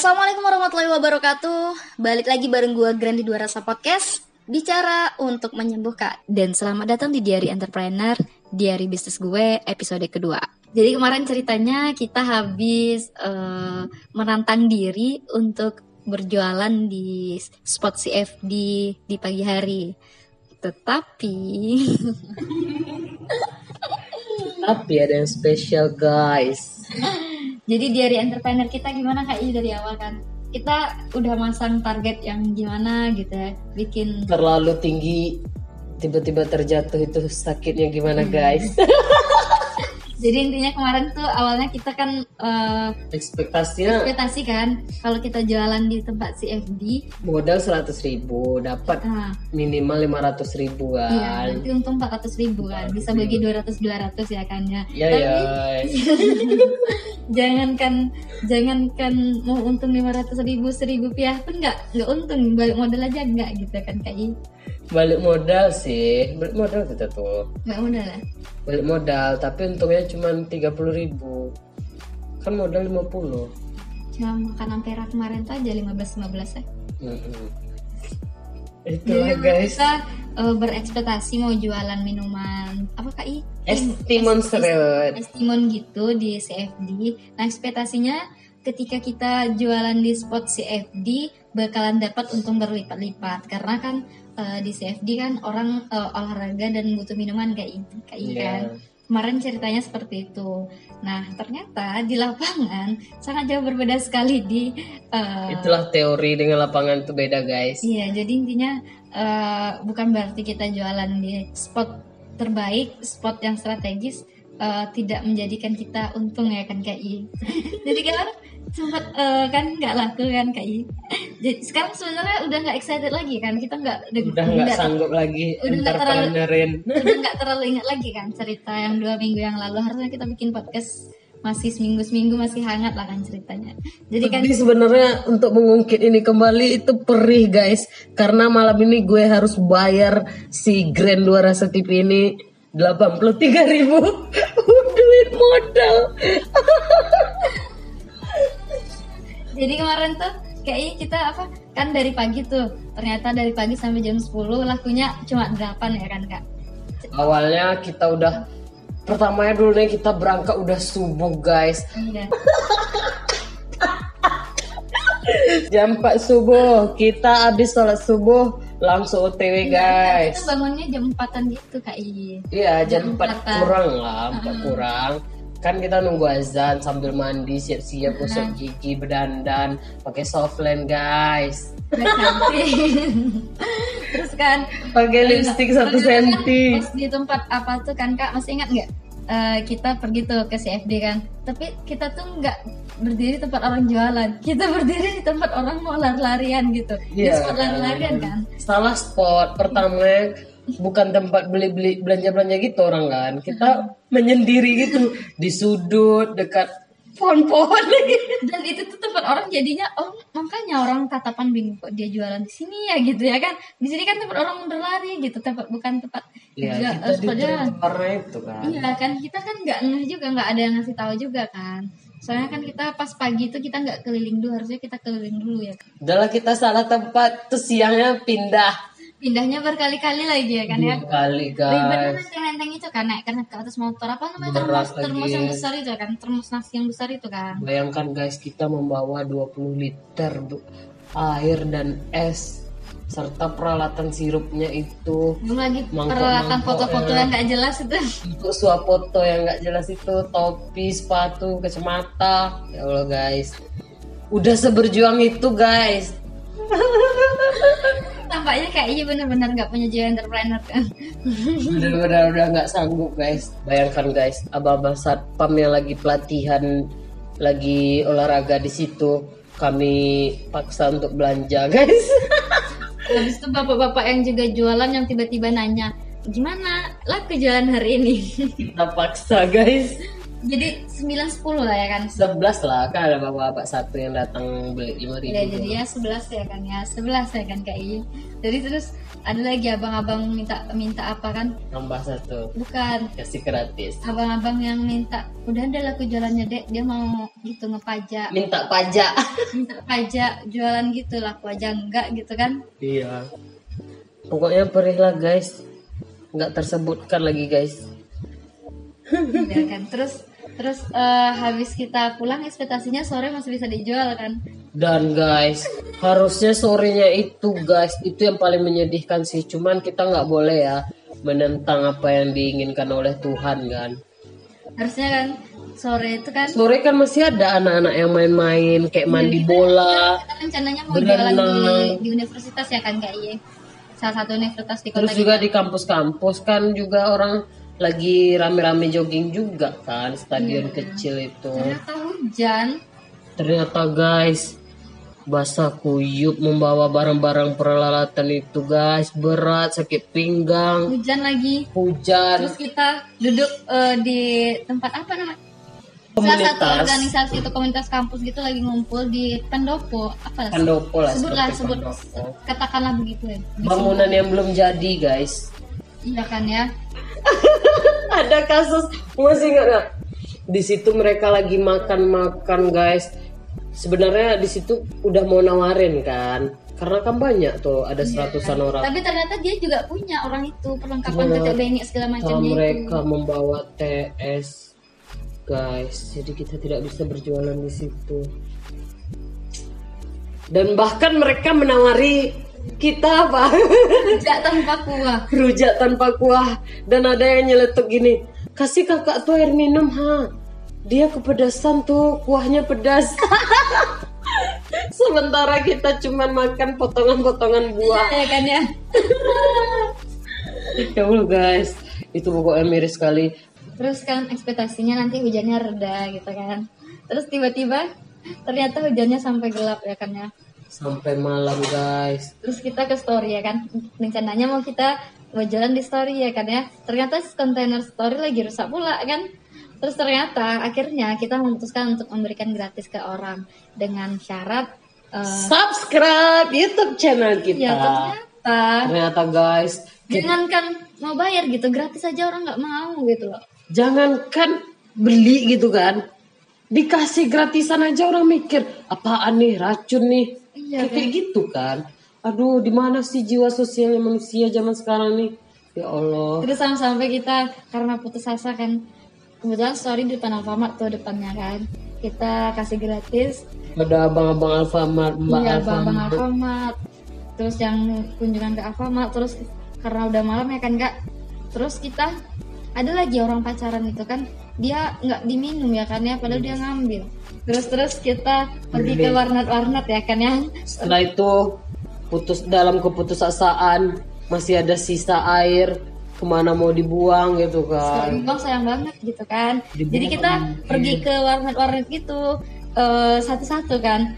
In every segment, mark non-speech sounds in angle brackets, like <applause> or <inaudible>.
Assalamualaikum warahmatullahi wabarakatuh. Balik lagi bareng gua Grandi Dua Rasa Podcast. Bicara untuk menyembuhkan. Dan selamat datang di Diary Entrepreneur, Diary Bisnis gue episode kedua. Jadi kemarin ceritanya kita habis eh, menantang diri untuk berjualan di spot CFD di pagi hari. Tetapi Tapi ada yang spesial guys. <laughs> Jadi diary entrepreneur kita gimana Kak I dari awal kan? Kita udah masang target yang gimana gitu ya, bikin Terlalu tinggi tiba-tiba terjatuh itu sakitnya gimana guys? <laughs> Jadi intinya kemarin tuh awalnya kita kan eh, Ekspektasinya ekspektasi kan kalau kita jualan di tempat CFD, modal 100 ribu dapat nah minimal 500 ribu iya kan. nanti untung 400 ribu kan, bisa bagi 200 200 ya kan ya. Ya Tapi ya. <laughs> jangankan jangankan mau untung 500 ribu 1000 rupiah pun nggak nggak untung balik modal aja nggak gitu kan Kak I. Balik modal sih, balik modal kita tuh. Nggak modal ya? Balik modal tapi untungnya cuma 30 ribu. Kan modal 50. Cuma makan ampera kemarin tuh aja 15-15 ya. Mm-mm. Itulah guys. Kita eh, berekspektasi mau jualan minuman apa kak I? Estimon serut. Estimon gitu di CFD. Nah ekspektasinya ketika kita jualan di spot CFD bakalan dapat untung berlipat-lipat karena kan eh, di CFD kan orang eh, olahraga dan butuh minuman kayak ini, kayak Iya. kan. Kemarin ceritanya seperti itu. Nah ternyata di lapangan sangat jauh berbeda sekali di eh, Itulah teori dengan lapangan itu beda guys. Iya, jadi intinya eh, bukan berarti kita jualan di spot terbaik, spot yang strategis eh, tidak menjadikan kita untung ya kan KI. <laughs> jadi kan sempat eh, kan nggak laku kan KI. <laughs> Jadi sekarang sebenarnya udah nggak excited lagi kan kita nggak Udah nggak sanggup lagi udah nggak terlalu- <laughs> udah nggak terlalu ingat lagi kan cerita yang dua minggu yang lalu harusnya kita bikin podcast masih seminggu seminggu masih hangat lah kan ceritanya. Jadi kan Tapi sebenarnya untuk mengungkit ini kembali itu perih guys Karena malam ini gue harus bayar si Grand Dua Rasa TV ini 83 ribu. Duit modal. Jadi kemarin tuh kayaknya kita apa kan dari pagi tuh ternyata dari pagi sampai jam 10 lakunya cuma 8 ya kan kak? Awalnya kita udah Pertamanya dulu nih kita berangkat udah subuh guys. Iya. <laughs> Jam 4 subuh Kita habis sholat subuh Langsung OTW guys. kita bangunnya jam 4an gitu kak Iya jam Jam 4 empatan. kurang lah 4 kurang. Kan kita nunggu azan sambil mandi siap-siap gosok gigi berdandan pakai softland guys. <laughs> Terus kan pakai lipstick satu ternyata kan senti. pas di tempat apa tuh kan kak? Masih ingat nggak Eh, kita pergi tuh ke CFD kan. Tapi kita tuh nggak berdiri di tempat orang jualan. Kita berdiri di tempat orang mau lari-larian gitu. Di Iya. spot lari-larian kan. Salah spot pertama bukan tempat beli-beli belanja-belanja gitu orang kan. Kita <laughs> menyendiri gitu. Di sudut dekat pohon-pohon. Lagi <laughs> dan itu tuh tempat orang jadinya oh makanya orang tatapan bingung kok dia jualan di sini ya gitu ya kan. Di sini kan tempat orang berlari gitu tempat bukan tempat ya ju- kita eh, jualan. itu kan. Iya kan kita kan nggak ngeh juga nggak ada yang ngasih tahu juga kan. Soalnya kan kita pas pagi itu kita nggak keliling dulu harusnya kita keliling dulu ya. Udahlah kita salah tempat terus siangnya pindah pindahnya berkali-kali lagi ya kan ya? Kali guys. nenteng-nenteng itu kan naik karena ke atas motor apa namanya Berat termos termos yang besar itu kan? Termos nasi yang besar itu kan? Bayangkan guys kita membawa 20 liter air dan es serta peralatan sirupnya itu. Belum lagi Mangkok- peralatan mangkok foto-foto yang- nggak jelas itu. Untuk swafoto yang nggak jelas itu topi sepatu kacamata. Ya Allah guys. Udah seberjuang itu guys <laughs> tampaknya kayaknya bener-bener nggak punya jiwa entrepreneur. Kan udah udah nggak sanggup guys. Bayangkan guys abah-abah satpam yang lagi pelatihan lagi olahraga di situ kami paksa untuk belanja <laughs> guys. Habis itu bapak-bapak yang juga jualan yang tiba-tiba nanya gimana? Laku jualan hari ini? Kita paksa guys jadi 9 10 lah ya kan? 11 lah kan ada bapak-bapak satu yang datang beli lima ribu ya jadi ya 11 ya kan ya. 11 ya kan kayaknya jadi terus ada lagi abang-abang minta minta apa kan? Tambah satu. Bukan. Kasih gratis. Abang-abang yang minta udah ada laku jualannya dek. Dia mau gitu ngepajak. Minta pajak. <laughs> Minta pajak jualan gitu laku aja enggak gitu kan? Iya. Pokoknya perih lah guys. Nggak tersebutkan lagi guys. Ya kan. Terus terus eh, habis kita pulang ekspektasinya sore masih bisa dijual kan? Dan guys harusnya sorenya itu guys itu yang paling menyedihkan sih. Cuman kita nggak boleh ya menentang apa yang diinginkan oleh Tuhan kan? Harusnya kan sore itu kan sore kan masih ada anak-anak yang main-main kayak mandi bola kita rencananya mau jualan di, Berenang. di universitas ya kan kayaknya salah satu universitas di kota terus juga di kampus-kampus kan juga orang lagi rame-rame jogging juga kan stadion kecil itu. Ternyata hujan. Ternyata guys basah kuyup membawa barang-barang peralatan itu guys. Berat sakit pinggang. Hujan lagi. Hujan. Terus kita duduk eh, di tempat apa namanya? Salah satu komunitas. organisasi atau komunitas kampus gitu lagi ngumpul di pendopo. Apa? Pendopo lah sebutlah sebut pendopo. katakanlah begitu ya. Bangunan yang belum jadi guys. Iya kan ya <laughs> ada kasus. Masih ingat nggak? Di situ mereka lagi makan-makan guys. Sebenarnya di situ udah mau nawarin kan? Karena kan banyak tuh ada seratusan orang. Tapi ternyata dia juga punya orang itu perlengkapan Iya. tetek bengek segala macamnya itu. mereka membawa TS guys. Jadi kita tidak bisa berjualan di situ. Dan bahkan mereka menawari kita apa? Tidak tanpa kuah. Rujak tanpa kuah. Dan ada yang nyeletuk gini kasih kakak tuh air minum ha? Dia kepedasan tuh kuahnya pedas. <laughs> Sementara kita cuman makan potongan-potongan buah. Ya kan ya? <laughs> Ya Allah guys. Itu pokoknya miris sekali. Terus kan ekspektasinya nanti hujannya reda gitu kan. Terus tiba-tiba ternyata hujannya sampai gelap ya kan ya sampai malam guys. Terus kita ke story ya kan? Rencananya mau kita mau jalan di story ya kan ya? Ternyata kontainer story lagi rusak pula kan? Terus ternyata akhirnya kita memutuskan untuk memberikan gratis ke orang dengan syarat eh, subscribe YouTube channel kita. Ya ternyata. Ternyata guys jangankan mau bayar gitu gratis aja orang nggak mau gitu loh. Jangankan beli gitu kan dikasih gratisan aja orang mikir apaan nih racun nih Iya, kayak, kayak gitu kan. Aduh di mana sih jiwa sosialnya manusia zaman sekarang nih? Ya Allah. Terus sampai sampai kita karena putus asa kan. Kebetulan story di depan Alfamart tuh depannya kan. Kita kasih gratis. Ada abang-abang Alfamart mbak Iya, Alfamart. Alfamart. Terus yang kunjungan ke Alfamart, terus karena udah malam ya kan Kak. Terus kita ada lagi orang pacaran itu kan. Dia nggak diminum ya kan ya padahal dia ngambil. Terus terus kita pergi ke warnet-warnet ya kan ya. setelah itu putus dalam keputusasaan masih ada sisa air ke mana mau dibuang gitu kan Bang sayang banget gitu kan. Dibuang Jadi kita sama pergi ke warnet-warnet gitu eh, satu-satu kan.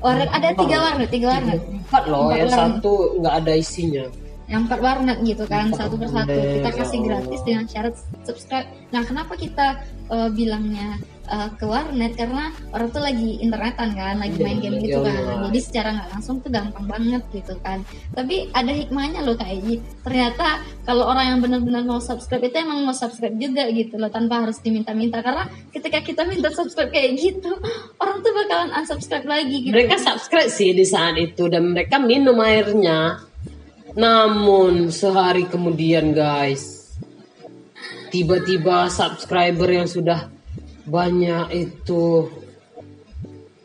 Warnet ada tiga warnet, tiga warnet. empat loh Empat yang warnet. satu nggak ada isinya yang empat warnet gitu kan Empat satu persatu kita kasih gratis dengan syarat subscribe nah kenapa kita eh, bilangnya eh, ke warnet karena orang tuh lagi internetan kan lagi Iya, main game gitu kan. Allah. jadi secara nggak langsung tuh gampang banget gitu kan. Tapi ada hikmahnya loh kayak gitu ternyata kalau orang yang benar-benar mau subscribe itu emang mau subscribe juga gitu loh tanpa harus diminta-minta. Karena ketika kita minta subscribe kayak gitu <laughs> orang tuh bakalan unsubscribe lagi gitu. Mereka subscribe sih di saat itu dan mereka minum airnya. Namun sehari kemudian guys tiba-tiba subscriber yang sudah banyak itu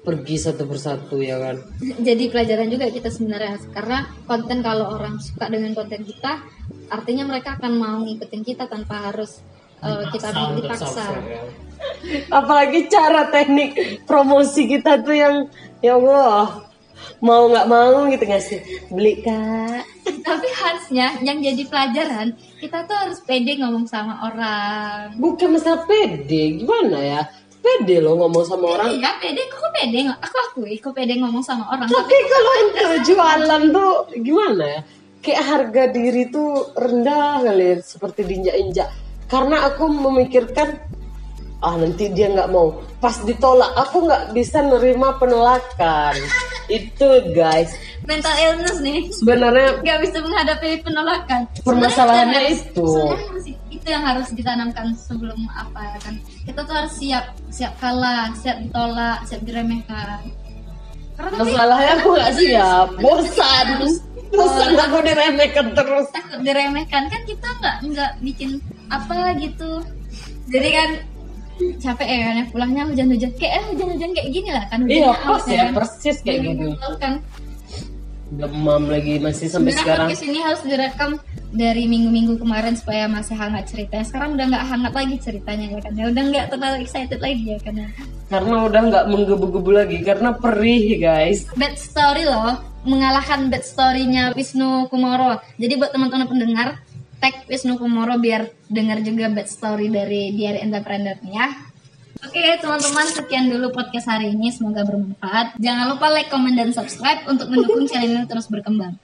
pergi satu persatu ya kan? Jadi pelajaran juga kita sebenarnya karena konten kalau orang suka dengan konten kita artinya mereka akan mau ngikutin kita tanpa harus uh, kita dipaksa <laughs> apalagi cara teknik promosi kita tuh yang ya Allah mau nggak mau gitu nggak sih? Beli kak tapi harusnya yang jadi pelajaran kita tuh harus pede ngomong sama orang. Bukan masalah pede gimana ya? Pede lo ngomong sama orang. iya pede kok pede? Aku akui kok pede ngomong sama orang tapi kalau ente jualan tuh gimana ya? Kayak harga diri tuh rendah kali ya, seperti diinjak-injak. Karena aku memikirkan ah nanti dia nggak mau. Pas ditolak aku nggak bisa nerima penolakan itu guys. Mental illness nih. Sebenarnya nggak bisa menghadapi penolakan. Permasalahannya Sebenarnya itu. sebenarnya harus- itu yang harus ditanamkan sebelum apa ya kan? Kita tuh harus siap siap kalah siap ditolak siap diremehkan. Karena masalahnya aku nggak <laughs> siap. Bosan. <laughs> Bosan aku diremehkan terus. takut diremehkan. Kan kita nggak nggak bikin apa gitu. Jadi kan capek ya kan ya pulangnya hujan-hujan kayak eh, hujan-hujan kayak gini lah kan iya pas ya kan. persis kayak Jadi gitu kan demam lagi masih sampai Sebenarnya sekarang podcast ini harus direkam dari minggu-minggu kemarin supaya masih hangat ceritanya. Sekarang udah nggak hangat lagi ceritanya ya kan. Ya udah nggak terlalu excited lagi ya kan. ya. karena udah nggak menggebu-gebu lagi karena perih guys Bad story loh, mengalahkan bad story-nya Wisnu Kumoro. Jadi buat teman-teman pendengar, tag Wisnu Kumoro biar dengar juga bad story dari Diary Entrepreneur ya. Oke teman-teman sekian dulu podcast hari ini semoga bermanfaat. Jangan lupa like, comment, dan subscribe untuk mendukung channel ini terus berkembang.